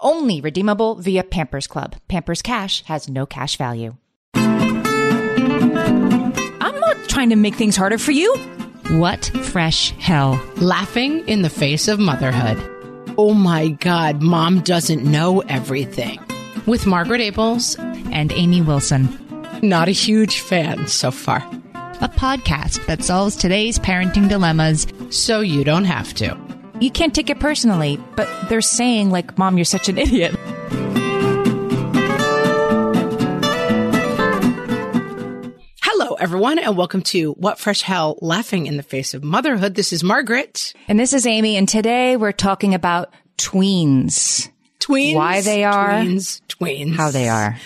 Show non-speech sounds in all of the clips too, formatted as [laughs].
Only redeemable via Pampers Club. Pampers Cash has no cash value. I'm not trying to make things harder for you. What fresh hell? Laughing in the face of motherhood. Oh my God, mom doesn't know everything. With Margaret Ables And Amy Wilson. Not a huge fan so far. A podcast that solves today's parenting dilemmas. So you don't have to. You can't take it personally, but they're saying, like, Mom, you're such an idiot. Hello, everyone, and welcome to What Fresh Hell Laughing in the Face of Motherhood. This is Margaret. And this is Amy, and today we're talking about tweens. Tweens. Why they are. Tweens. Tweens. How they are.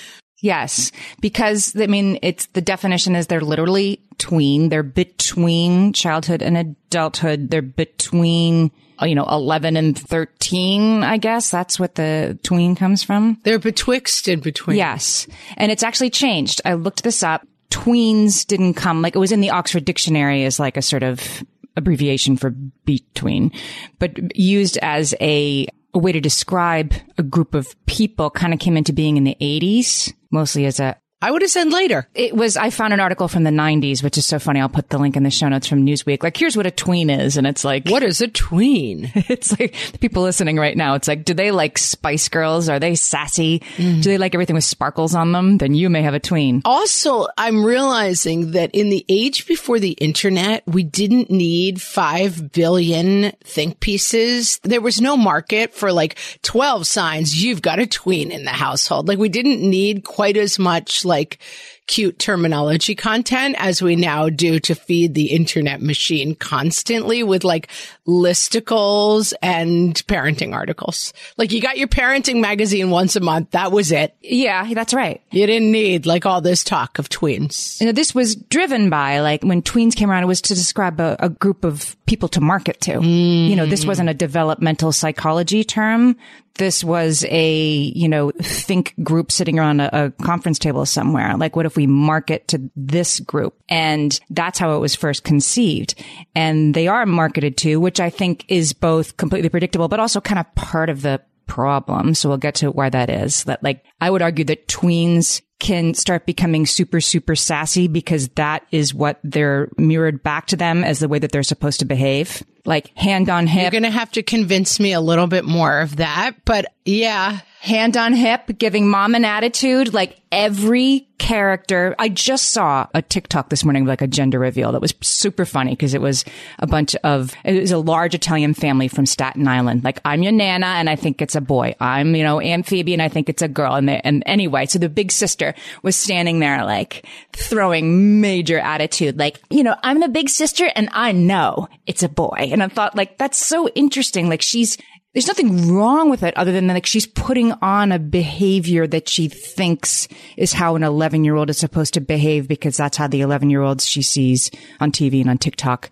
Yes, because I mean, it's the definition is they're literally tween. They're between childhood and adulthood. They're between, Uh, you know, 11 and 13, I guess. That's what the tween comes from. They're betwixt and between. Yes. And it's actually changed. I looked this up. Tweens didn't come, like it was in the Oxford Dictionary as like a sort of abbreviation for between, but used as a, a way to describe a group of people kind of came into being in the 80s, mostly as a I would have said later. it was, I found an article from the 90s, which is so funny. I'll put the link in the show notes from Newsweek. Like, here's what a tween is. And it's like, What is a tween? [laughs] it's like the people listening right now. It's like, do they like Spice Girls? Are they sassy? Mm. Do they like everything with sparkles on them? Then you may have a tween. Also, I'm realizing that in the age before the internet, we didn't need 5 billion think pieces. There was no market for like 12 signs. You've got a tween in the household. Like we didn't need quite as much like cute terminology content as we now do to feed the internet machine constantly with like listicles and parenting articles. Like you got your parenting magazine once a month. That was it. Yeah, that's right. You didn't need like all this talk of tweens. You know, this was driven by like when tweens came around, it was to describe a, a group of people to market to. You know, this wasn't a developmental psychology term. This was a, you know, think group sitting around a, a conference table somewhere. Like, what if we market to this group? And that's how it was first conceived. And they are marketed to, which I think is both completely predictable, but also kind of part of the problem. So we'll get to why that is. That like, I would argue that tweens can start becoming super, super sassy because that is what they're mirrored back to them as the way that they're supposed to behave. Like hand on hip. You're going to have to convince me a little bit more of that, but yeah. Hand on hip, giving mom an attitude. Like every character. I just saw a TikTok this morning, like a gender reveal that was super funny because it was a bunch of, it was a large Italian family from Staten Island. Like I'm your Nana and I think it's a boy. I'm, you know, and I think it's a girl. And, they, and anyway, so the big sister was standing there like throwing major attitude. Like, you know, I'm the big sister and I know it's a boy. And I thought like, that's so interesting. Like she's, there's nothing wrong with it other than like she's putting on a behavior that she thinks is how an 11 year old is supposed to behave because that's how the 11 year olds she sees on TV and on TikTok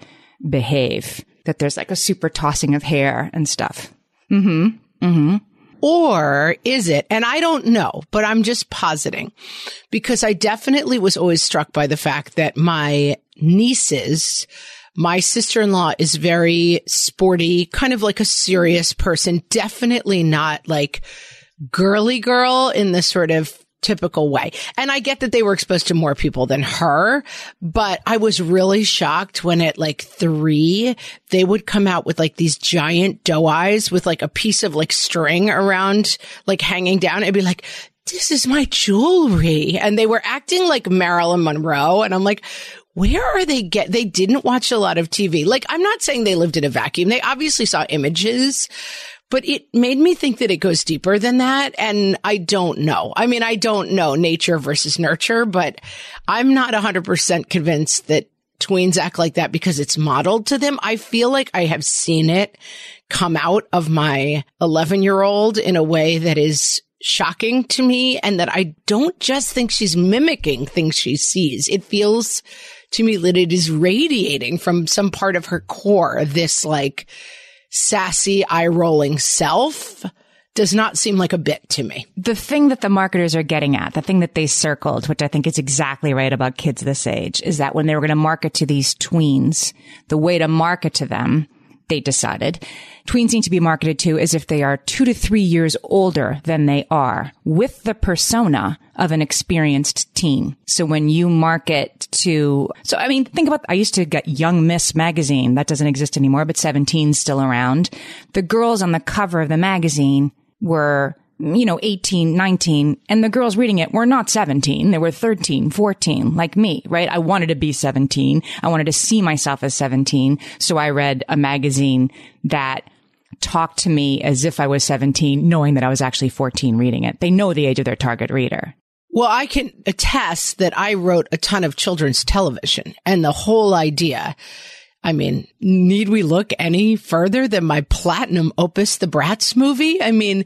behave. That there's like a super tossing of hair and stuff. Mm hmm. Mm hmm. Or is it? And I don't know, but I'm just positing because I definitely was always struck by the fact that my nieces, my sister-in-law is very sporty, kind of like a serious person, definitely not like girly girl in the sort of typical way. And I get that they were exposed to more people than her, but I was really shocked when at like three, they would come out with like these giant doe eyes with like a piece of like string around, like hanging down. It'd be like, this is my jewelry. And they were acting like Marilyn Monroe. And I'm like, where are they get? They didn't watch a lot of TV. Like, I'm not saying they lived in a vacuum. They obviously saw images, but it made me think that it goes deeper than that. And I don't know. I mean, I don't know nature versus nurture, but I'm not 100% convinced that tweens act like that because it's modeled to them. I feel like I have seen it come out of my 11 year old in a way that is shocking to me and that I don't just think she's mimicking things she sees. It feels to me that it is radiating from some part of her core, this like sassy, eye rolling self does not seem like a bit to me. The thing that the marketers are getting at, the thing that they circled, which I think is exactly right about kids this age, is that when they were going to market to these tweens, the way to market to them they decided. Tweens need to be marketed to as if they are two to three years older than they are with the persona of an experienced teen. So when you market to, so I mean, think about, I used to get Young Miss magazine. That doesn't exist anymore, but 17's still around. The girls on the cover of the magazine were you know, 18, 19, and the girls reading it were not 17. They were 13, 14, like me, right? I wanted to be 17. I wanted to see myself as 17. So I read a magazine that talked to me as if I was 17, knowing that I was actually 14 reading it. They know the age of their target reader. Well, I can attest that I wrote a ton of children's television and the whole idea I mean, need we look any further than my platinum opus, the Bratz movie? I mean,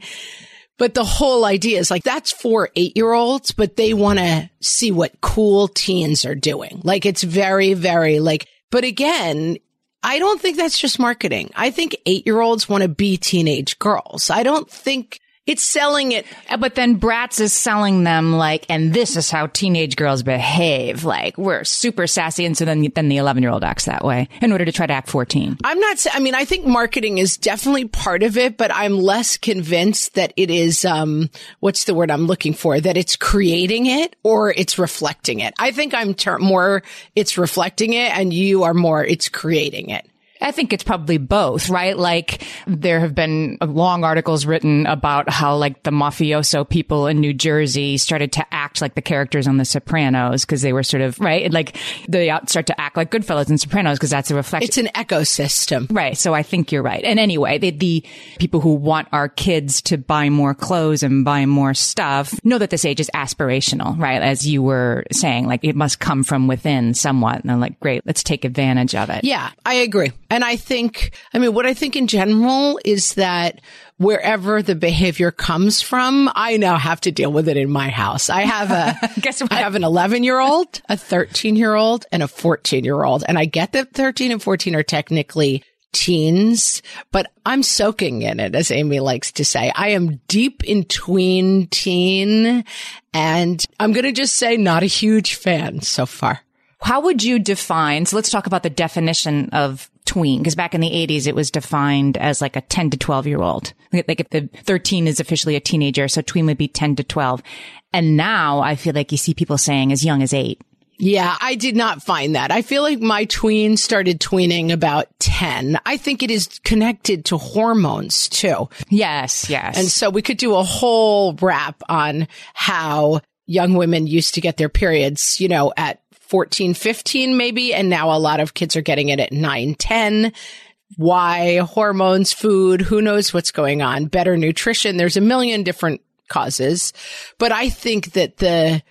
but the whole idea is like that's for eight year olds, but they want to see what cool teens are doing. Like it's very, very like, but again, I don't think that's just marketing. I think eight year olds want to be teenage girls. I don't think it's selling it. Uh, but then Bratz is selling them like, and this is how teenage girls behave. Like we're super sassy. And so then, then the 11 year old acts that way in order to try to act 14. I'm not, I mean, I think marketing is definitely part of it, but I'm less convinced that it is, um, what's the word I'm looking for? That it's creating it or it's reflecting it. I think I'm ter- more, it's reflecting it and you are more, it's creating it. I think it's probably both, right? Like there have been long articles written about how like the mafioso people in New Jersey started to act like the characters on The Sopranos because they were sort of, right? Like they start to act like Goodfellas and Sopranos because that's a reflection. It's an ecosystem. Right. So I think you're right. And anyway, the, the people who want our kids to buy more clothes and buy more stuff know that this age is aspirational, right? As you were saying, like it must come from within somewhat. And I'm like, great, let's take advantage of it. Yeah, I agree. And I think, I mean, what I think in general is that wherever the behavior comes from, I now have to deal with it in my house. I have a, [laughs] guess what? I have an 11 year old, a 13 year old and a 14 year old. And I get that 13 and 14 are technically teens, but I'm soaking in it, as Amy likes to say. I am deep in tween teen and I'm going to just say not a huge fan so far. How would you define? So let's talk about the definition of tween, because back in the 80s, it was defined as like a 10 to 12 year old. Like if the 13 is officially a teenager, so tween would be 10 to 12. And now I feel like you see people saying as young as eight. Yeah, I did not find that. I feel like my tween started tweening about 10. I think it is connected to hormones too. Yes, yes. And so we could do a whole rap on how young women used to get their periods, you know, at 14, 15 maybe. And now a lot of kids are getting it at 9, 10. Why? Hormones, food, who knows what's going on? Better nutrition. There's a million different causes. But I think that the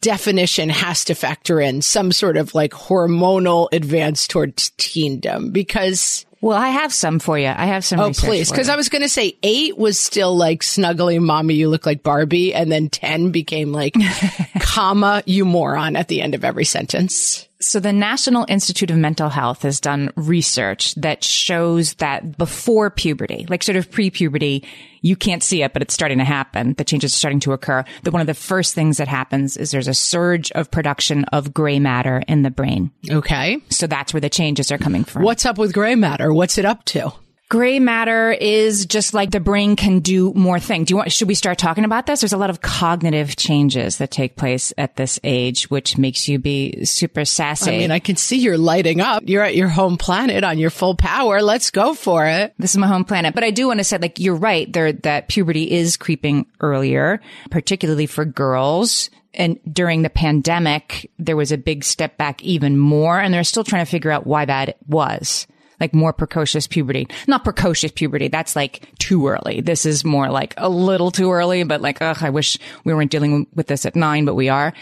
definition has to factor in some sort of like hormonal advance towards teendom because well, I have some for you. I have some. Oh, please. Cause I was going to say eight was still like snuggling mommy, you look like Barbie. And then 10 became like, [laughs] comma, you moron at the end of every sentence. So the National Institute of Mental Health has done research that shows that before puberty, like sort of pre-puberty, you can't see it, but it's starting to happen. The changes are starting to occur. That one of the first things that happens is there's a surge of production of gray matter in the brain. Okay. So that's where the changes are coming from. What's up with gray matter? What's it up to? Gray matter is just like the brain can do more things. Do you want, should we start talking about this? There's a lot of cognitive changes that take place at this age, which makes you be super sassy. I mean, I can see you're lighting up. You're at your home planet on your full power. Let's go for it. This is my home planet. But I do want to say, like, you're right there that puberty is creeping earlier, particularly for girls. And during the pandemic, there was a big step back even more. And they're still trying to figure out why that was like more precocious puberty. Not precocious puberty. That's like too early. This is more like a little too early, but like, ugh, I wish we weren't dealing with this at nine, but we are.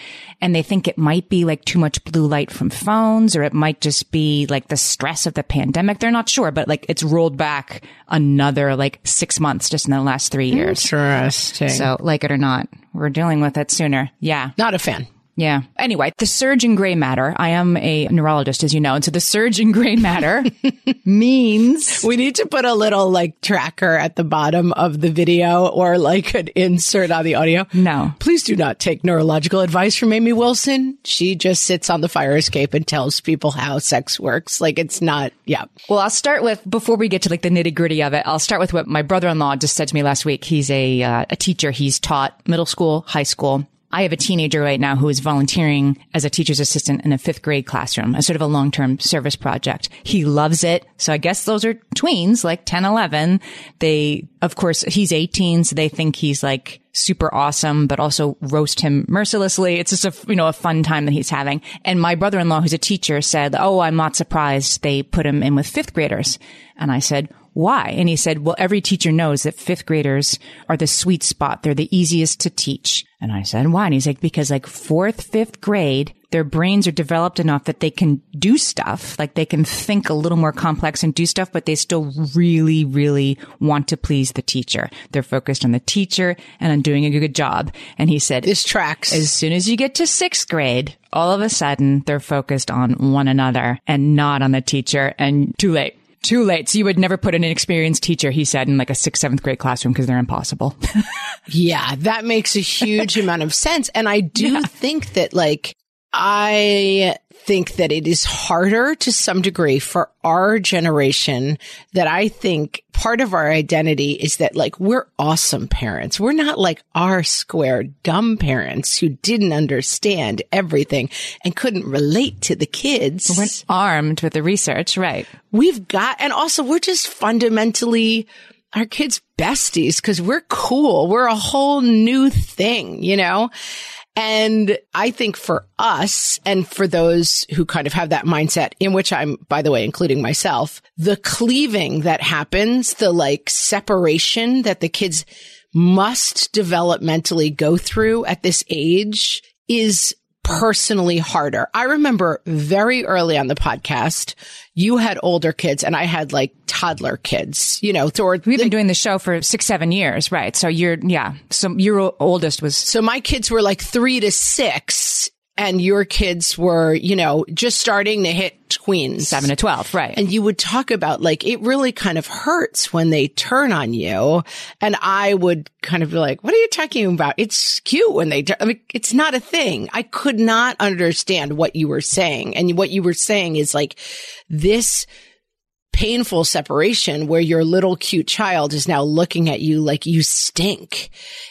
And they think it might be like too much blue light from phones or it might just be like the stress of the pandemic. They're not sure, but like it's rolled back another like six months just in the last three years. Interesting. So like it or not, we're dealing with it sooner. Yeah. Not a fan. Yeah. Anyway, the surge in gray matter. I am a neurologist, as you know. And so the surge in gray matter [laughs] means we need to put a little like tracker at the bottom of the video or like an insert on the audio. No. Please do not take neurological advice from Amy Wilson. She just sits on the fire escape and tells people how sex works. Like it's not, yeah. Well, I'll start with, before we get to like the nitty gritty of it, I'll start with what my brother-in-law just said to me last week. He's a, uh, a teacher. He's taught middle school, high school. I have a teenager right now who is volunteering as a teacher's assistant in a fifth grade classroom, a sort of a long-term service project. He loves it. So I guess those are tweens, like 10, 11. They, of course, he's 18, so they think he's like super awesome, but also roast him mercilessly. It's just a, you know, a fun time that he's having. And my brother-in-law, who's a teacher, said, Oh, I'm not surprised they put him in with fifth graders. And I said, why? And he said, well, every teacher knows that fifth graders are the sweet spot. They're the easiest to teach. And I said, why? And he's like, because like fourth, fifth grade, their brains are developed enough that they can do stuff, like they can think a little more complex and do stuff, but they still really, really want to please the teacher. They're focused on the teacher and on doing a good job. And he said, this tracks. As soon as you get to sixth grade, all of a sudden they're focused on one another and not on the teacher and too late. Too late. So you would never put an inexperienced teacher, he said, in like a sixth, seventh grade classroom because they're impossible. [laughs] yeah, that makes a huge [laughs] amount of sense. And I do yeah. think that like, I think that it is harder to some degree for our generation that I think part of our identity is that like we're awesome parents. We're not like our square dumb parents who didn't understand everything and couldn't relate to the kids. We're armed with the research, right? We've got, and also we're just fundamentally our kids besties because we're cool. We're a whole new thing, you know? And I think for us and for those who kind of have that mindset in which I'm, by the way, including myself, the cleaving that happens, the like separation that the kids must developmentally go through at this age is personally harder. I remember very early on the podcast, you had older kids and I had like toddler kids, you know, toward we've been doing the show for six, seven years, right? So you're, yeah. So your oldest was. So my kids were like three to six and your kids were, you know, just starting to hit tweens. Seven to 12, right. And you would talk about like, it really kind of hurts when they turn on you. And I would kind of be like, what are you talking about? It's cute when they, I mean, it's not a thing. I could not understand what you were saying. And what you were saying is like this painful separation where your little cute child is now looking at you like you stink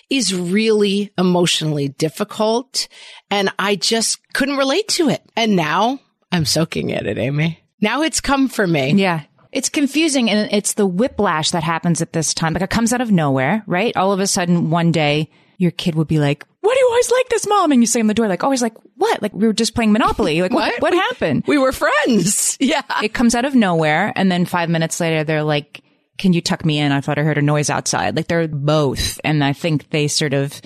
is really emotionally difficult. And I just couldn't relate to it. And now I'm soaking in it, Amy. Now it's come for me. Yeah. It's confusing and it's the whiplash that happens at this time. Like it comes out of nowhere, right? All of a sudden one day your kid would be like, why do you always like this, mom? And you say in the door, like, always like, what? Like we were just playing Monopoly. Like what, what, what happened? We were friends. [laughs] Yeah. It comes out of nowhere. And then five minutes later, they're like, can you tuck me in? I thought I heard a noise outside. Like they're both. And I think they sort of,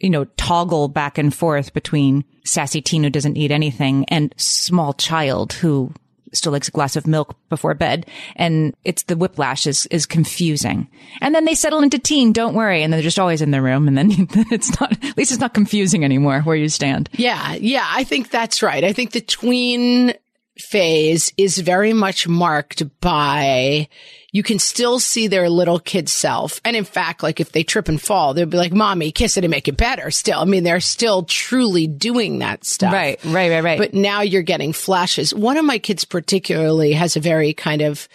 you know, toggle back and forth between sassy teen who doesn't eat anything and small child who still likes a glass of milk before bed. And it's the whiplash is, is confusing. And then they settle into teen, don't worry. And they're just always in their room. And then [laughs] it's not, at least it's not confusing anymore where you stand. Yeah. Yeah. I think that's right. I think the tween phase is very much marked by you can still see their little kid self. And in fact, like if they trip and fall, they'll be like, mommy, kiss it and make it better still. I mean, they're still truly doing that stuff. Right, right, right, right. But now you're getting flashes. One of my kids particularly has a very kind of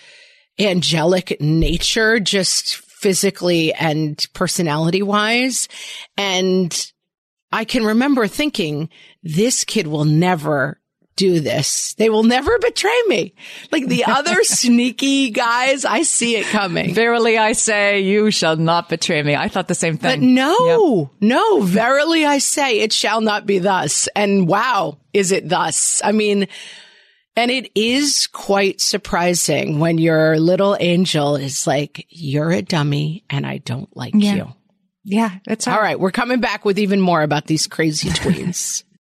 angelic nature, just physically and personality wise. And I can remember thinking, this kid will never do this. They will never betray me. Like the other [laughs] sneaky guys, I see it coming. Verily I say, you shall not betray me. I thought the same thing. But no, yep. no, verily I say, it shall not be thus. And wow, is it thus? I mean, and it is quite surprising when your little angel is like, you're a dummy and I don't like yeah. you. Yeah, that's all right. We're coming back with even more about these crazy [laughs] tweens.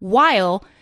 while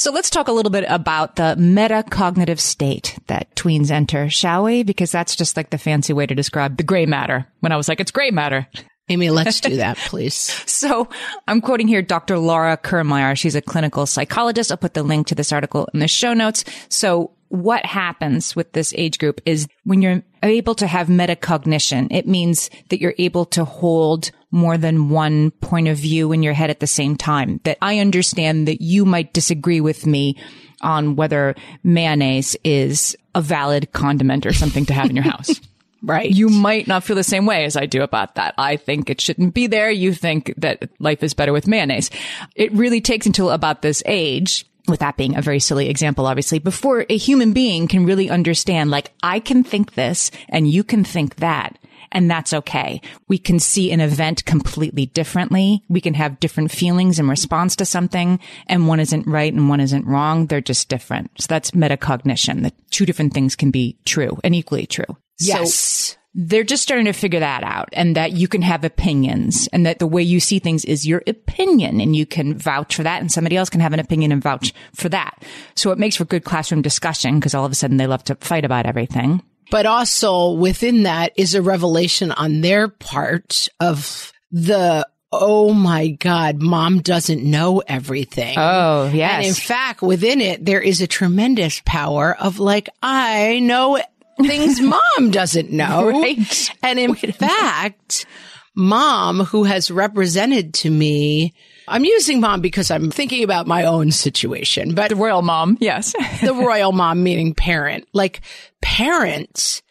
So let's talk a little bit about the metacognitive state that tweens enter, shall we? Because that's just like the fancy way to describe the gray matter. When I was like, it's gray matter. Amy, let's do that, please. [laughs] so I'm quoting here Dr. Laura Kirmayer. She's a clinical psychologist. I'll put the link to this article in the show notes. So what happens with this age group is when you're able to have metacognition, it means that you're able to hold more than one point of view in your head at the same time. That I understand that you might disagree with me on whether mayonnaise is a valid condiment or something to have in your [laughs] house. Right. You might not feel the same way as I do about that. I think it shouldn't be there. You think that life is better with mayonnaise. It really takes until about this age with that being a very silly example, obviously, before a human being can really understand, like, I can think this and you can think that. And that's okay. We can see an event completely differently. We can have different feelings in response to something and one isn't right and one isn't wrong. They're just different. So that's metacognition. The two different things can be true and equally true. Yes. So they're just starting to figure that out and that you can have opinions and that the way you see things is your opinion and you can vouch for that and somebody else can have an opinion and vouch for that. So it makes for good classroom discussion because all of a sudden they love to fight about everything. But also within that is a revelation on their part of the oh my God, mom doesn't know everything. Oh, yes. And in fact, within it, there is a tremendous power of like, I know things mom doesn't know. [laughs] Right. And in fact, mom who has represented to me, I'm using mom because I'm thinking about my own situation, but The royal mom, yes. [laughs] the royal mom meaning parent, like parent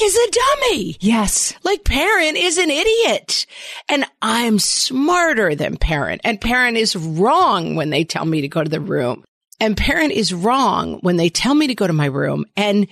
is a dummy. yes. Like parent is an idiot and I'm smarter than parent and parent is wrong when they tell me to go to the room and parent is wrong when they tell me to go to my room. And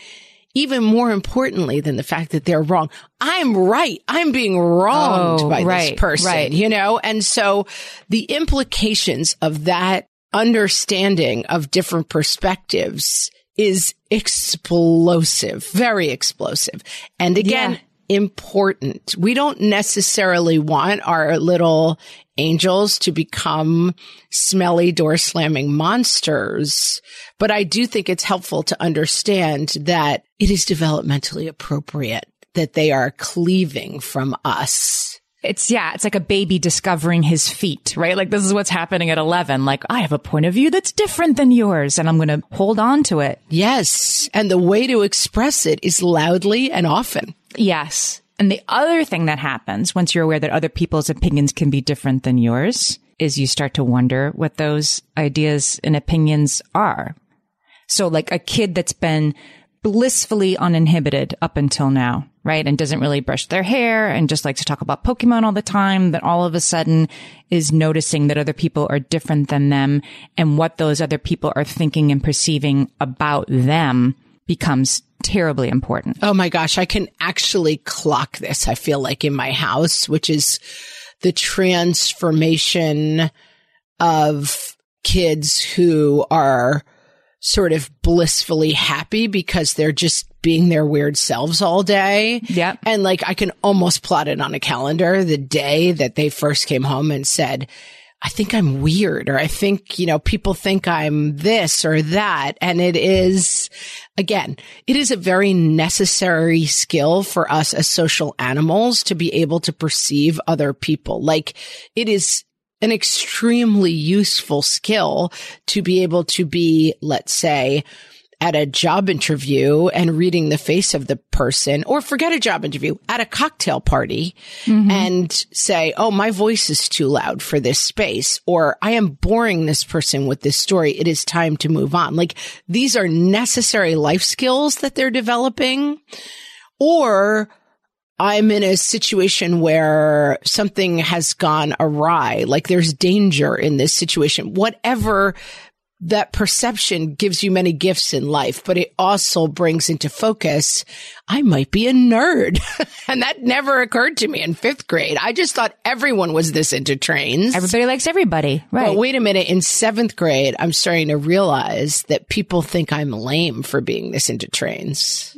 even more importantly than the fact that they're wrong, I'm right. I'm being wronged Oh, by right, this person, right. you know? And so the implications of that understanding of different perspectives is explosive, very explosive. And again, Yeah. important. We don't necessarily want our little angels to become smelly door slamming monsters. But I do think it's helpful to understand that it is developmentally appropriate that they are cleaving from us. It's, yeah, it's like a baby discovering his feet, right? Like this is what's happening at 11. Like I have a point of view that's different than yours and I'm going to hold on to it. Yes. And the way to express it is loudly and often. Yes. And the other thing that happens once you're aware that other people's opinions can be different than yours is you start to wonder what those ideas and opinions are. So like a kid that's been blissfully uninhibited up until now, right? And doesn't really brush their hair and just likes to talk about Pokemon all the time that all of a sudden is noticing that other people are different than them and what those other people are thinking and perceiving about them becomes terribly important. Oh my gosh, I can actually clock this. I feel like in my house, which is the transformation of kids who are sort of blissfully happy because they're just being their weird selves all day. Yep. And like I can almost plot it on a calendar the day that they first came home and said, I think I'm weird or I think, you know, people think I'm this or that. And it is, again, it is a very necessary skill for us as social animals to be able to perceive other people. Like it is an extremely useful skill to be able to be, let's say, at a job interview and reading the face of the person or forget a job interview at a cocktail party mm-hmm. and say, Oh, my voice is too loud for this space or I am boring this person with this story. It is time to move on. Like these are necessary life skills that they're developing or I'm in a situation where something has gone awry, like there's danger in this situation, whatever that perception gives you many gifts in life, but it also brings into focus, I might be a nerd. [laughs] and that never occurred to me in fifth grade. I just thought everyone was this into trains. Everybody likes everybody, right? But wait a minute, in seventh grade, I'm starting to realize that people think I'm lame for being this into trains.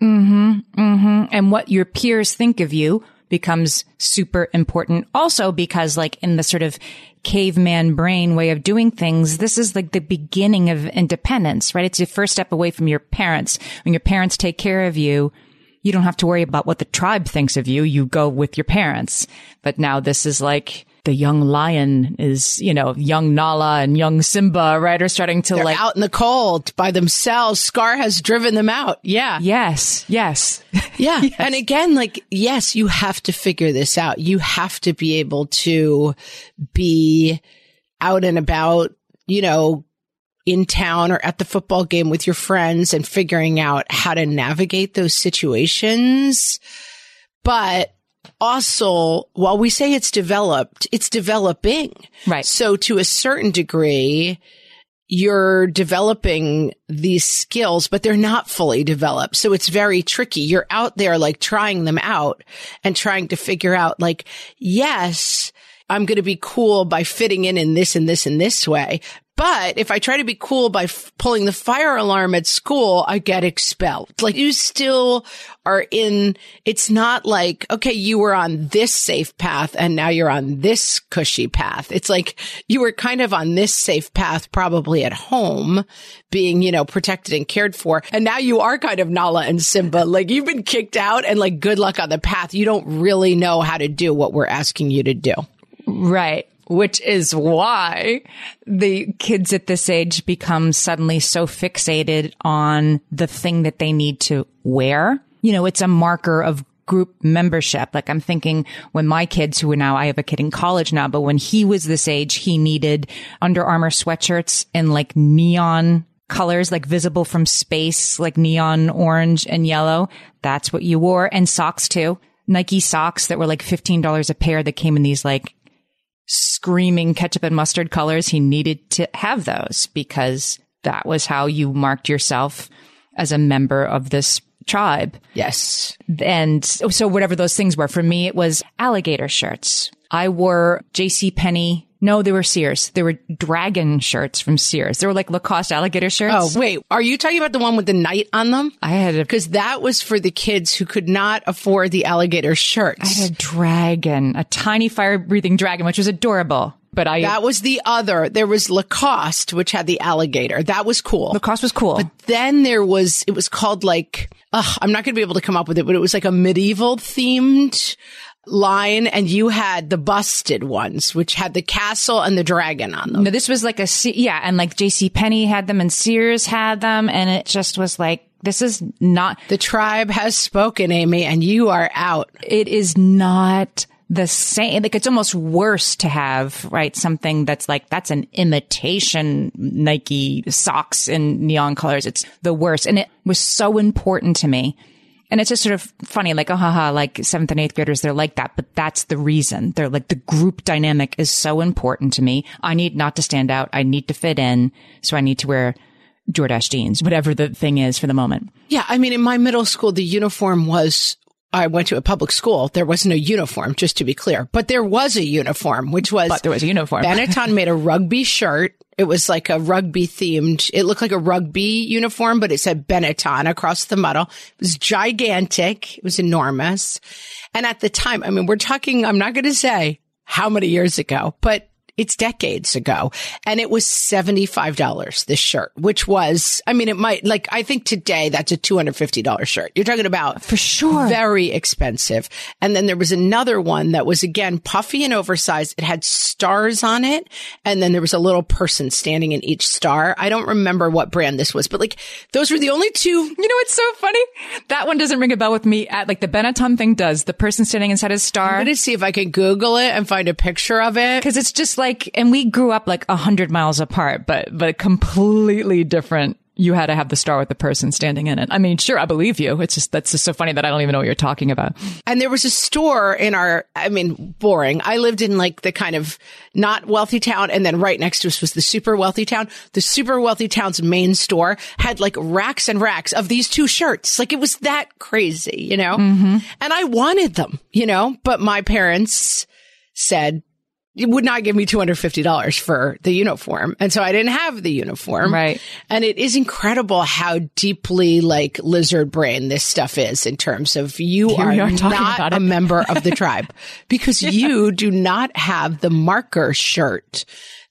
Hmm. Hmm. and what your peers think of you becomes super important also because like in the sort of caveman brain way of doing things, this is like the beginning of independence, right? It's your first step away from your parents. When your parents take care of you, you don't have to worry about what the tribe thinks of you. You go with your parents. But now this is like the young lion is, you know, young Nala and young Simba, right? Are starting to They're like, out in the cold by themselves. Scar has driven them out. Yeah. yes, yes. [laughs] Yeah. And again, like, yes, you have to figure this out. You have to be able to be out and about, you know, in town or at the football game with your friends and figuring out how to navigate those situations. But also, while we say it's developed, it's developing. Right. So to a certain degree, you're developing these skills, but they're not fully developed. So it's very tricky. You're out there like trying them out and trying to figure out like, yes, I'm going to be cool by fitting in in this and this and this way. But if I try to be cool by f- pulling the fire alarm at school, I get expelled. Like you still are in, it's not like, okay, you were on this safe path and now you're on this cushy path. It's like you were kind of on this safe path, probably at home being, you know, protected and cared for. And now you are kind of Nala and Simba. Like you've been kicked out and like good luck on the path. You don't really know how to do what we're asking you to do. Right which is why the kids at this age become suddenly so fixated on the thing that they need to wear. You know, it's a marker of group membership. Like I'm thinking when my kids who are now, I have a kid in college now, but when he was this age, he needed Under Armour sweatshirts in like neon colors, like visible from space, like neon orange and yellow. That's what you wore and socks too. Nike socks that were like $15 a pair that came in these like screaming ketchup and mustard colors, he needed to have those because that was how you marked yourself as a member of this tribe. Yes. And so whatever those things were, for me, it was alligator shirts. I wore J.C. Penney no, they were Sears. They were dragon shirts from Sears. They were like Lacoste alligator shirts. Oh, wait. Are you talking about the one with the knight on them? I had a, because that was for the kids who could not afford the alligator shirts. I had a dragon, a tiny fire breathing dragon, which was adorable. But I, that was the other. There was Lacoste, which had the alligator. That was cool. Lacoste was cool. But then there was, it was called like, ugh, I'm not going to be able to come up with it, but it was like a medieval themed line and you had the busted ones, which had the castle and the dragon on them. No, this was like a, yeah. And like JC Penney had them and Sears had them. And it just was like, this is not. The tribe has spoken, Amy, and you are out. It is not the same. Like it's almost worse to have, right? Something that's like, that's an imitation Nike socks in neon colors. It's the worst. And it was so important to me and it's just sort of funny, like, oh, haha, like seventh and eighth graders, they're like that. But that's the reason. They're like, the group dynamic is so important to me. I need not to stand out. I need to fit in. So I need to wear Jordache jeans, whatever the thing is for the moment. Yeah. I mean, in my middle school, the uniform was I went to a public school. There wasn't a uniform, just to be clear, but there was a uniform, which was, but there was a uniform. Benetton made a rugby shirt. It was like a rugby themed, it looked like a rugby uniform, but it said Benetton across the middle. It was gigantic. It was enormous. And at the time, I mean, we're talking, I'm not going to say how many years ago, but it's decades ago. And it was $75, this shirt, which was, I mean, it might, like, I think today that's a $250 shirt. You're talking about for sure very expensive. And then there was another one that was again puffy and oversized. It had stars on it. And then there was a little person standing in each star. I don't remember what brand this was, but like those were the only two. You know, what's so funny. That one doesn't ring a bell with me at like the Benetton thing does. The person standing inside a star. I'm going to see if I can Google it and find a picture of it. Cause it's just like, like, and we grew up like a hundred miles apart, but, but completely different. You had to have the star with the person standing in it. I mean, sure, I believe you. It's just, that's just so funny that I don't even know what you're talking about. And there was a store in our, I mean, boring. I lived in like the kind of not wealthy town. And then right next to us was the super wealthy town. The super wealthy town's main store had like racks and racks of these two shirts. Like it was that crazy, you know? Mm-hmm. And I wanted them, you know, but my parents said, would not give me $250 for the uniform. And so I didn't have the uniform. Right. And it is incredible how deeply like lizard brain this stuff is in terms of you Here are, are not a member of the [laughs] tribe because yeah. you do not have the marker shirt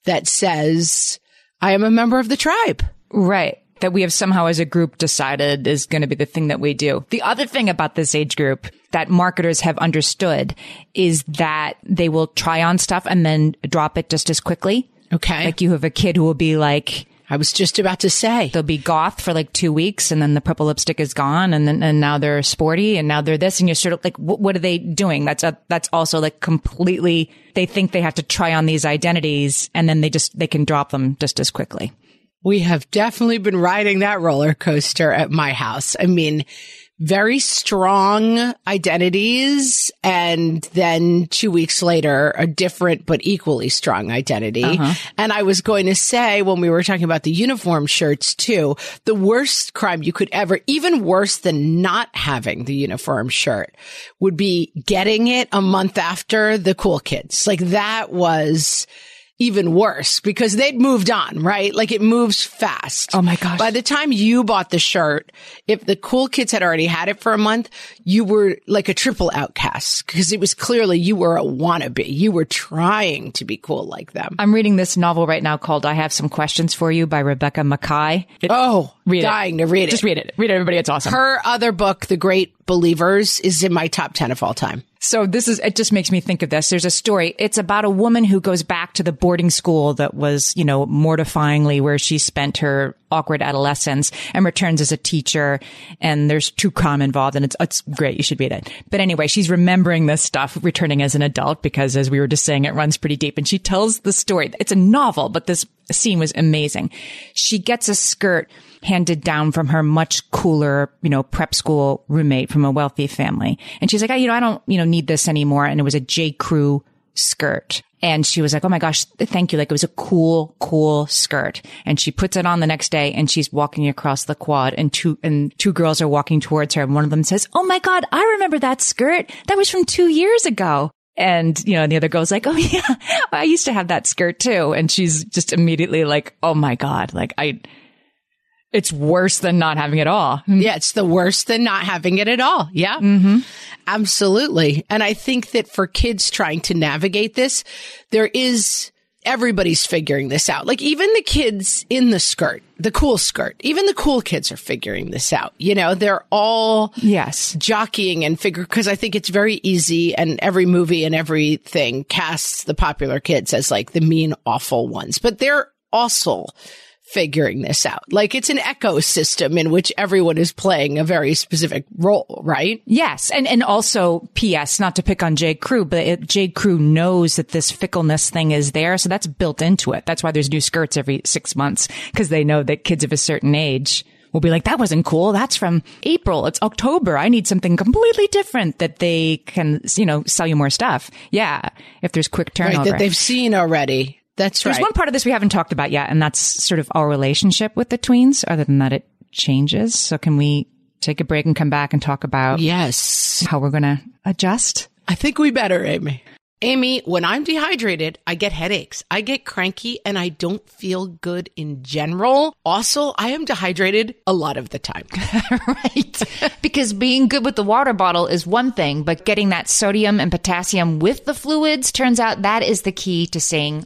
that says, I am a member of the tribe. Right that we have somehow as a group decided is going to be the thing that we do. The other thing about this age group that marketers have understood is that they will try on stuff and then drop it just as quickly. Okay. Like you have a kid who will be like, I was just about to say they'll be goth for like two weeks and then the purple lipstick is gone and then, and now they're sporty and now they're this and you're sort of like, what, what are they doing? That's a, that's also like completely, they think they have to try on these identities and then they just, they can drop them just as quickly. We have definitely been riding that roller coaster at my house. I mean, very strong identities and then two weeks later a different but equally strong identity. Uh-huh. And I was going to say when we were talking about the uniform shirts too, the worst crime you could ever, even worse than not having the uniform shirt would be getting it a month after the cool kids. Like that was even worse because they'd moved on, right? Like it moves fast. Oh my gosh. By the time you bought the shirt, if the cool kids had already had it for a month, you were like a triple outcast because it was clearly you were a wannabe. You were trying to be cool like them. I'm reading this novel right now called I Have Some Questions for You by Rebecca Makkai. It, oh, read dying it. to read it. Just read it. Read it, everybody. It's awesome. Her other book, The Great Believers, is in my top 10 of all time. So this is, it just makes me think of this. There's a story. It's about a woman who goes back to the boarding school that was, you know, mortifyingly where she spent her awkward adolescence and returns as a teacher. And there's true crime involved and it's, it's great. You should read it. But anyway, she's remembering this stuff returning as an adult because as we were just saying, it runs pretty deep and she tells the story. It's a novel, but this scene was amazing. She gets a skirt handed down from her much cooler, you know, prep school roommate from a wealthy family. And she's like, you know, I don't, you know, need this anymore. And it was a J. Crew skirt. And she was like, Oh my gosh, thank you. Like it was a cool, cool skirt. And she puts it on the next day and she's walking across the quad and two, and two girls are walking towards her. And one of them says, Oh my God, I remember that skirt. That was from two years ago. And, you know, and the other girl's like, Oh [laughs] yeah, I used to have that skirt too. And she's just immediately like, Oh my God, like I, it's worse than not having it all. [laughs] Yeah, it's the worst than not having it at all. Yeah. Mm-hmm. Absolutely. And I think that for kids trying to navigate this, there is everybody's figuring this out. Like even the kids in the skirt, the cool skirt, even the cool kids are figuring this out. You know, they're all yes jockeying and figure because I think it's very easy and every movie and everything casts the popular kids as like the mean, awful ones, but they're also figuring this out. Like it's an ecosystem in which everyone is playing a very specific role, right? Yes. And, and also PS, not to pick on J. Crew, but it, J. Crew knows that this fickleness thing is there. So that's built into it. That's why there's new skirts every six months because they know that kids of a certain age will be like, that wasn't cool. That's from April. It's October. I need something completely different that they can, you know, sell you more stuff. Yeah. If there's quick turnover. Right, that they've seen already. That's right. There's one part of this we haven't talked about yet, and that's sort of our relationship with the tweens. Other than that, it changes. So can we take a break and come back and talk about yes how we're going to adjust? I think we better, Amy. Amy, when I'm dehydrated, I get headaches. I get cranky and I don't feel good in general. Also, I am dehydrated a lot of the time. [laughs] right. because being good with the water bottle is one thing, but getting that sodium and potassium with the fluids turns out that is the key to staying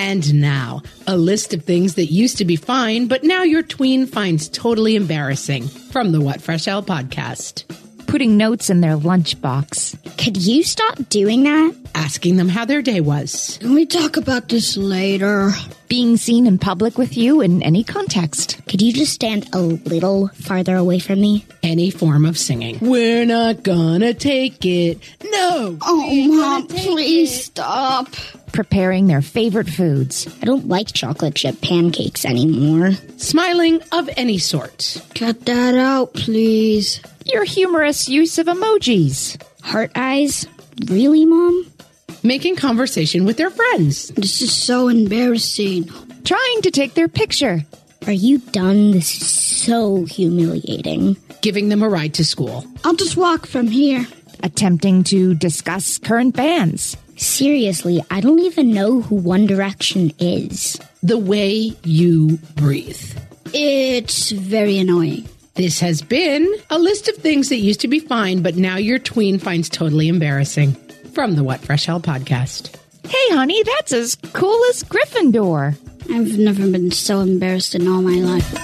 And now, a list of things that used to be fine, but now your tween finds totally embarrassing from the What Fresh Hell podcast. Putting notes in their lunchbox. Could you stop doing that? Asking them how their day was. Can we talk about this later? Being seen in public with you in any context. Could you just stand a little farther away from me? Any form of singing. We're not gonna take it. No! Oh, Mom, please stop. Preparing their favorite foods. I don't like chocolate chip pancakes anymore. Smiling of any sort. Cut that out, please. Your humorous use of emojis. Heart eyes? Really, Mom? Making conversation with their friends. This is so embarrassing. Trying to take their picture. Are you done? This is so humiliating. Giving them a ride to school. I'll just walk from here. Attempting to discuss current bands. Seriously, I don't even know who One Direction is. The way you breathe. It's very annoying. This has been a list of things that used to be fine, but now your tween finds totally embarrassing. From the What Fresh Hell podcast. Hey, honey, that's as cool as Gryffindor. I've never been so embarrassed in all my life.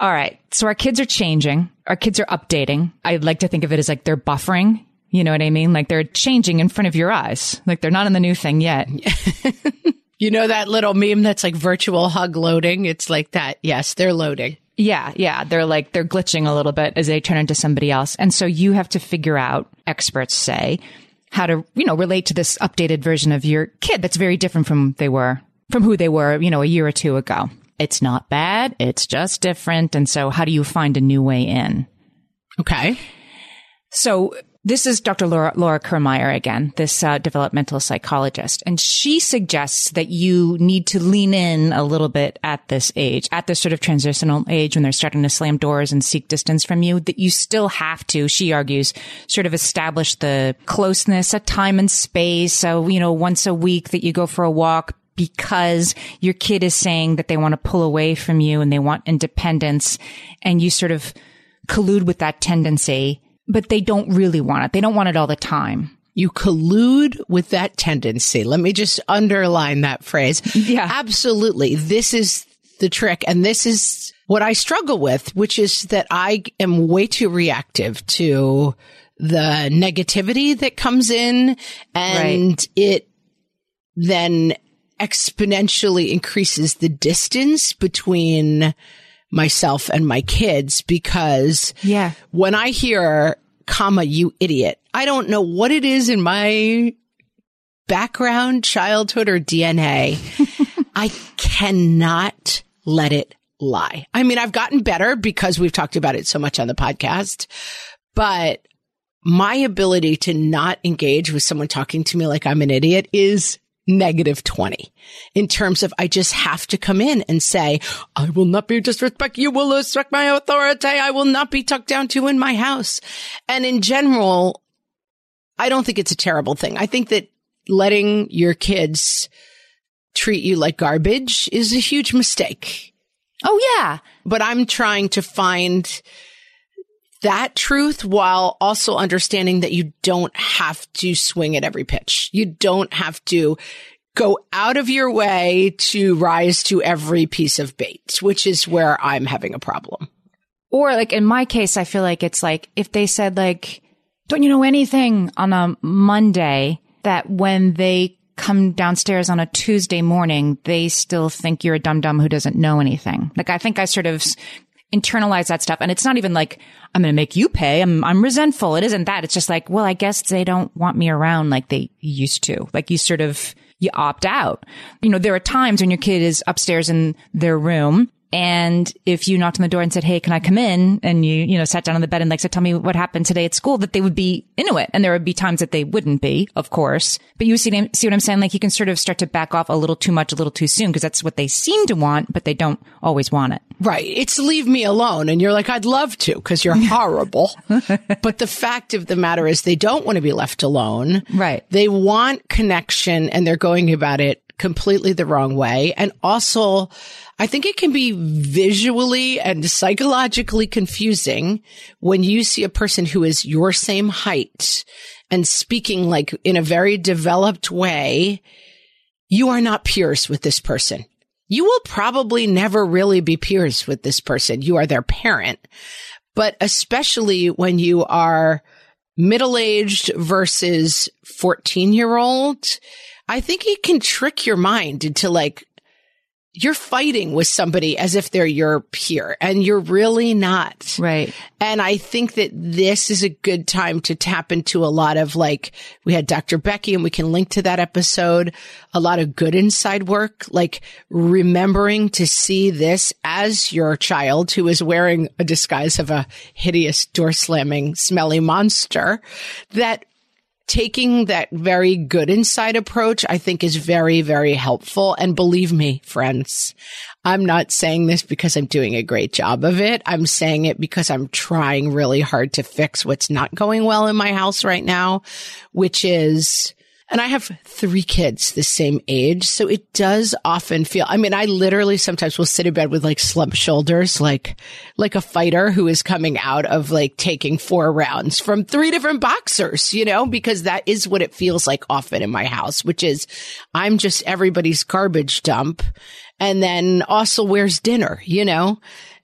All right. So our kids are changing. Our kids are updating. I like to think of it as like they're buffering. You know what I mean? Like they're changing in front of your eyes. Like they're not in the new thing yet. [laughs] You know that little meme that's like virtual hug loading? It's like that. Yes, they're loading. Yeah, yeah. They're like, they're glitching a little bit as they turn into somebody else. And so you have to figure out, experts say, how to, you know, relate to this updated version of your kid that's very different from they were, from who they were, you know, a year or two ago. It's not bad. It's just different. And so how do you find a new way in? Okay. So this is Dr. Laura, Laura Kirmayer again, this uh, developmental psychologist, and she suggests that you need to lean in a little bit at this age, at this sort of transitional age when they're starting to slam doors and seek distance from you, that you still have to, she argues, sort of establish the closeness, a time and space. So, you know, once a week that you go for a walk, because your kid is saying that they want to pull away from you and they want independence and you sort of collude with that tendency, but they don't really want it. They don't want it all the time. You collude with that tendency. Let me just underline that phrase. Yeah. Absolutely. This is the trick. And this is what I struggle with, which is that I am way too reactive to the negativity that comes in and Right. it then exponentially increases the distance between myself and my kids because Yeah. when I hear comma you idiot I don't know what it is in my background childhood or DNA [laughs] I cannot let it lie. I mean I've gotten better because we've talked about it so much on the podcast but my ability to not engage with someone talking to me like I'm an idiot is negative 20 in terms of I just have to come in and say, I will not be disrespect. You will respect my authority. I will not be tucked down to in my house. And in general, I don't think it's a terrible thing. I think that letting your kids treat you like garbage is a huge mistake. Oh, yeah. But I'm trying to find that truth while also understanding that you don't have to swing at every pitch. You don't have to go out of your way to rise to every piece of bait, which is where I'm having a problem. Or like in my case, I feel like it's like if they said like, don't you know anything on a Monday that when they come downstairs on a Tuesday morning, they still think you're a dum dum who doesn't know anything. Like I think I sort of internalize that stuff. And it's not even like, I'm going to make you pay. I'm, I'm resentful. It isn't that. It's just like, well, I guess they don't want me around like they used to. Like you sort of, you opt out. You know, there are times when your kid is upstairs in their room and if you knocked on the door and said, Hey, can I come in? And you, you know, sat down on the bed and like said, tell me what happened today at school, that they would be into it. And there would be times that they wouldn't be, of course. But you see, see what I'm saying? Like you can sort of start to back off a little too much, a little too soon, because that's what they seem to want, but they don't always want it. Right. It's leave me alone. And you're like, I'd love to because you're [laughs] horrible. but the fact of the matter is they don't want to be left alone. Right. They want connection and they're going about it completely the wrong way. And also, I think it can be visually and psychologically confusing when you see a person who is your same height and speaking like in a very developed way. You are not peers with this person. You will probably never really be peers with this person. You are their parent. But especially when you are middle aged versus 14 year old, I think it can trick your mind into like, you're fighting with somebody as if they're your peer and you're really not. Right. And I think that this is a good time to tap into a lot of like, we had Dr. Becky and we can link to that episode, a lot of good inside work, like remembering to see this as your child who is wearing a disguise of a hideous door slamming smelly monster that taking that very good inside approach, I think is very, very helpful. And believe me, friends, I'm not saying this because I'm doing a great job of it. I'm saying it because I'm trying really hard to fix what's not going well in my house right now, which is and I have three kids the same age. So it does often feel, I mean, I literally sometimes will sit in bed with like slump shoulders, like, like a fighter who is coming out of like taking four rounds from three different boxers, you know, because that is what it feels like often in my house, which is I'm just everybody's garbage dump. And then also where's dinner, you know?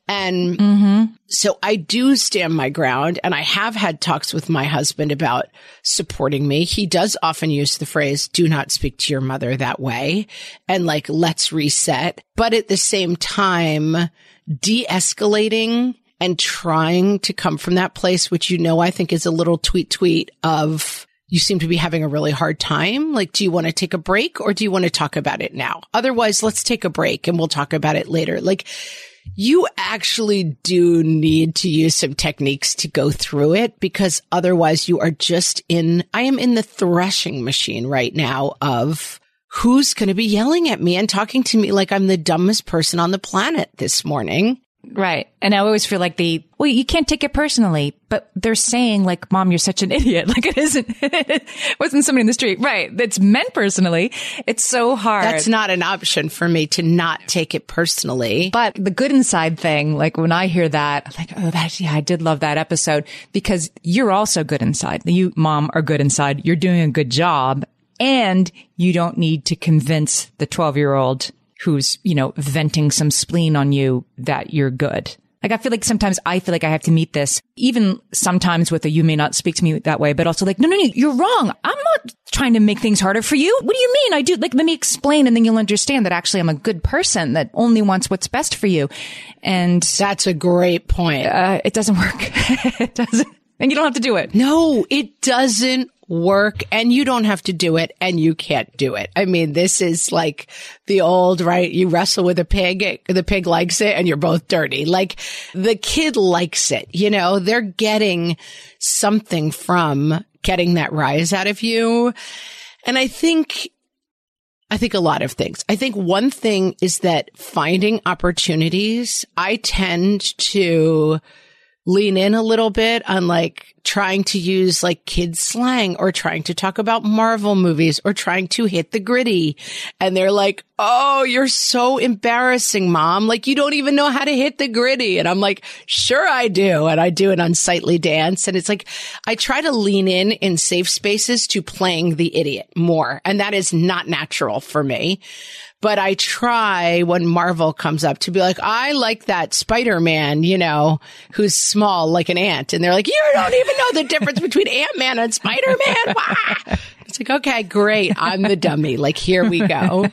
And mm-hmm. so I do stand my ground and I have had talks with my husband about supporting me. He does often use the phrase, do not speak to your mother that way and like, let's reset. But at the same time, de-escalating and trying to come from that place, which you know, I think is a little tweet tweet of, you seem to be having a really hard time. Like, do you want to take a break or do you want to talk about it now? Otherwise, let's take a break and we'll talk about it later. Like, you actually do need to use some techniques to go through it because otherwise you are just in, I am in the threshing machine right now of who's going to be yelling at me and talking to me like I'm the dumbest person on the planet this morning. Right. And I always feel like the, well, you can't take it personally, but they're saying like, mom, you're such an [laughs] idiot. Like it isn't, [laughs] it wasn't somebody in the street. Right. That's meant personally. It's so hard. That's not an option for me to not take it personally. But the good inside thing, like when I hear that, I'm like, oh, that, yeah, I did love that episode because you're also good inside. You, mom, are good inside. You're doing a good job and you don't need to convince the 12 year old who's, you know, venting some spleen on you that you're good. Like I feel like sometimes I feel like I have to meet this, even sometimes with a you may not speak to me that way, but also like, no, no, no, you're wrong. I'm not trying to make things harder for you. What do you mean? I do like, let me explain and then you'll understand that actually I'm a good person that only wants what's best for you. And that's a great point. Uh, it doesn't work. [laughs] it doesn't. And you don't have to do it. No, it doesn't work and you don't have to do it and you can't do it. I mean, this is like the old, right? You wrestle with a pig, the pig likes it and you're both dirty. Like the kid likes it, you know, they're getting something from getting that rise out of you. And I think I think a lot of things. I think one thing is that finding opportunities, I tend to lean in a little bit on like trying to use like kids slang or trying to talk about Marvel movies or trying to hit the griddy. And they're like, Oh, you're so embarrassing, mom. Like you don't even know how to hit the griddy. And I'm like, sure I do. And I do an unsightly dance. And it's like, I try to lean in in safe spaces to playing the idiot more. And that is not natural for me but I try when Marvel comes up to be like, I like that Spider-Man, you know, who's small like an ant. And they're like, you don't even know the difference between Ant-Man and Spider-Man. [laughs] It's like, okay, great. I'm the dummy. Like, here we go.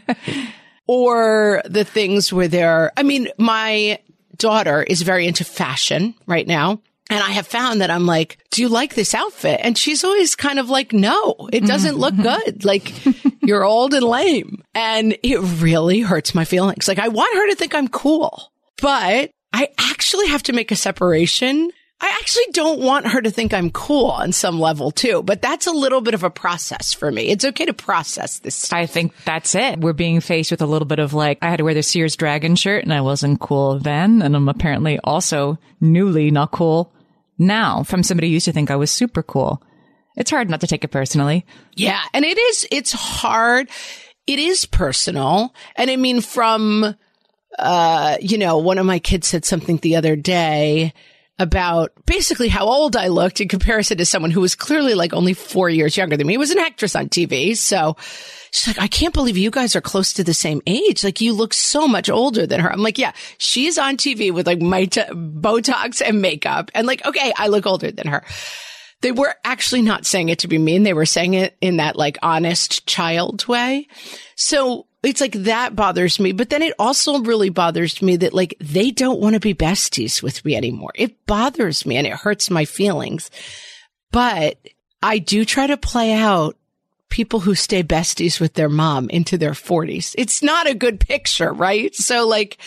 or the things where they're, I mean, my daughter is very into fashion right now. And I have found that I'm like, do you like this outfit? And she's always kind of like, no, it doesn't look mm-hmm. good. Like you're old and lame. And it really hurts my feelings. Like I want her to think I'm cool, but I actually have to make a separation. I actually don't want her to think I'm cool on some level too, but that's a little bit of a process for me. It's okay to process this. I think that's it. We're being faced with a little bit of like, I had to wear the Sears Dragon shirt and I wasn't cool then. And I'm apparently also newly not cool now from somebody who used to think I was super cool. It's hard not to take it personally. Yeah. And it is, it's hard. it is personal. And I mean, from, uh, you know, one of my kids said something the other day about basically how old I looked in comparison to someone who was clearly like only four years younger than me. He was an actress on TV. So she's like, I can't believe you guys are close to the same age. Like you look so much older than her. I'm like, yeah, she's on TV with like my t- Botox and makeup. And like, okay, I look older than her. They were actually not saying it to be mean. They were saying it in that like honest child way. So it's like that bothers me. But then it also really bothers me that like they don't want to be besties with me anymore. It bothers me and it hurts my feelings. But I do try to play out people who stay besties with their mom into their 40s. It's not a good picture, right? So like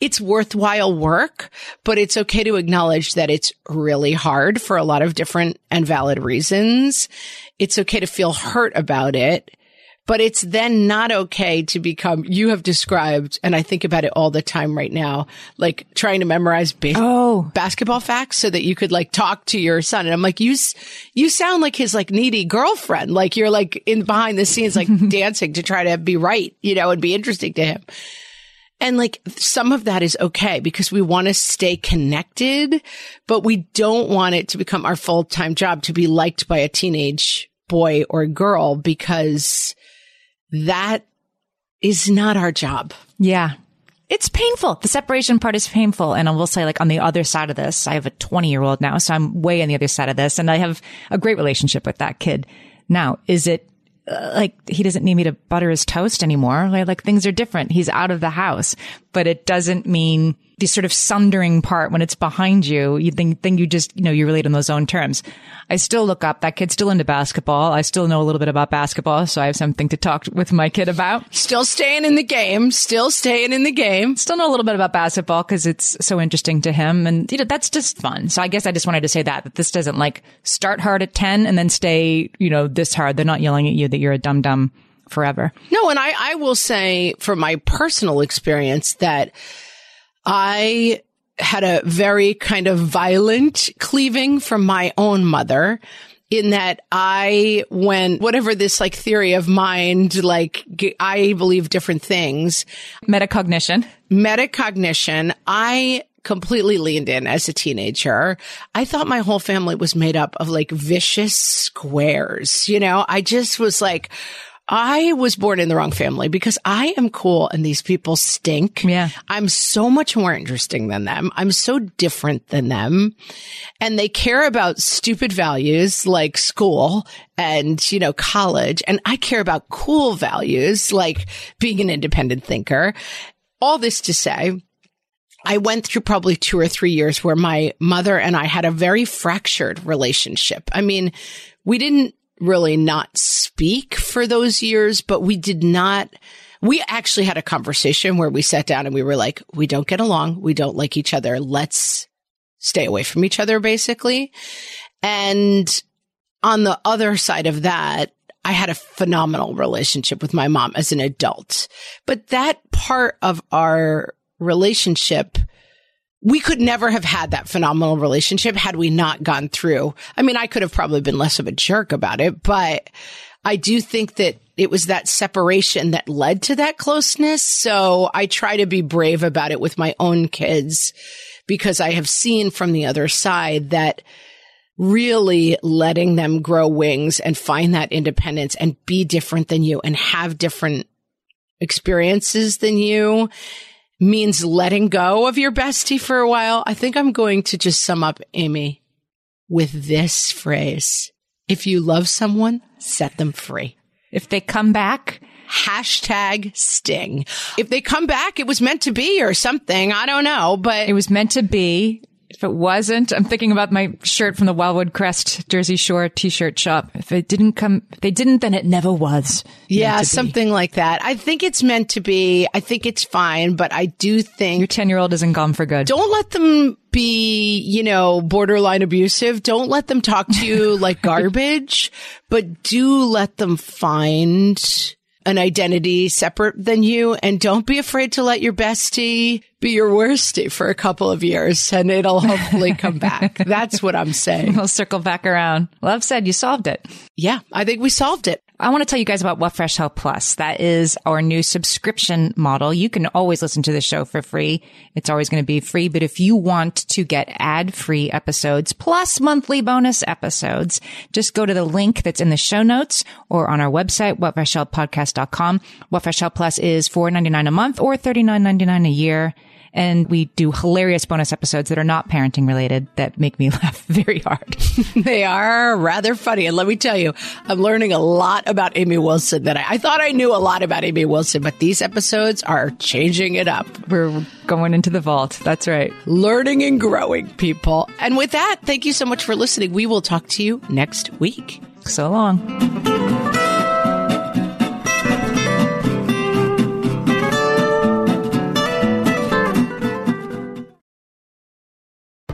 it's worthwhile work, but it's okay to acknowledge that it's really hard for a lot of different and valid reasons. It's okay to feel hurt about it but it's then not okay to become, you have described, and I think about it all the time right now, like trying to memorize Oh. basketball facts so that you could like talk to your son. And I'm like, you, you sound like his like needy girlfriend. Like you're like in behind the scenes, like [laughs] dancing to try to be right, you know, and be interesting to him. And like some of that is okay because we want to stay connected, but we don't want it to become our full time job to be liked by a teenage boy or girl because that is not our job. Yeah. It's painful. The separation part is painful. And I will say, like, on the other side of this, I have a 20 year old now. So I'm way on the other side of this. And I have a great relationship with that kid. Now, is it uh, like he doesn't need me to butter his toast anymore? Like, like things are different. He's out of the house, but it doesn't mean the sort of sundering part when it's behind you. You think, then you just, you know, you relate on those own terms. I still look up. That kid's still into basketball. I still know a little bit about basketball. So I have something to talk with my kid about. Still staying in the game, still staying in the game. still know a little bit about basketball because it's so interesting to him. And, you know, that's just fun. So I guess I just wanted to say that, that this doesn't like start hard at 10 and then stay, you know, this hard. They're not yelling at you that you're a dum dum forever. No, and I, I will say from my personal experience that I had a very kind of violent cleaving from my own mother in that I, went, whatever this like theory of mind, like I believe different things, Metacognition. metacognition, I completely leaned in as a teenager. I thought my whole family was made up of like vicious squares. You know, I just was like, I was born in the wrong family because I am cool and these people stink. Yeah. I'm so much more interesting than them. I'm so different than them. And they care about stupid values like school and, you know, college. And I care about cool values like being an independent thinker. All this to say, I went through probably two or three years where my mother and I had a very fractured relationship. I mean, we didn't really not speak for those years, but we did not. We actually had a conversation where we sat down and we were like, we don't get along. We don't like each other. Let's stay away from each other, basically. And on the other side of that, I had a phenomenal relationship with my mom as an adult. But that part of our relationship, we could never have had that phenomenal relationship had we not gone through. I mean, I could have probably been less of a jerk about it, but I do think that it was that separation that led to that closeness. So I try to be brave about it with my own kids because I have seen from the other side that really letting them grow wings and find that independence and be different than you and have different experiences than you means letting go of your bestie for a while. I think I'm going to just sum up Amy with this phrase. If you love someone, set them free. If they come back, Hashtag sting. If they come back, it was meant to be or something. I don't know, but it was meant to be. If it wasn't, I'm thinking about my shirt from the Wildwood Crest Jersey Shore t-shirt shop. If it didn't come, if they didn't, then it never was. yeah, something like that. I think it's meant to be. I think it's fine, but I do think Your 10 year old isn't gone for good. don't let them be, you know, borderline abusive. Don't let them talk to you [laughs] like garbage, but do let them find an identity separate than you. And don't be afraid to let your bestie be your worstie for a couple of years and it'll hopefully come [laughs] back. That's what I'm saying. We'll circle back around. Love said you solved it. Yeah, I think we solved it. I want to tell you guys about What Fresh Hell Plus. That is our new subscription model. You can always listen to the show for free. It's always going to be free. But if you want to get ad free episodes plus monthly bonus episodes, just go to the link that's in the show notes or on our website, whatfreshhellpodcast.com. What Fresh Hell Plus is $4.99 a month or $39.99 a year. And we do hilarious bonus episodes that are not parenting related that make me [laughs] laugh very hard. [laughs] they are rather funny. And let me tell you, I'm learning a lot about Amy Wilson that I, I thought I knew a lot about Amy Wilson, but these episodes are changing it up. We're going into the vault. That's right. Learning and growing, people. And with that, thank you so much for listening. We will talk to you next week. So long.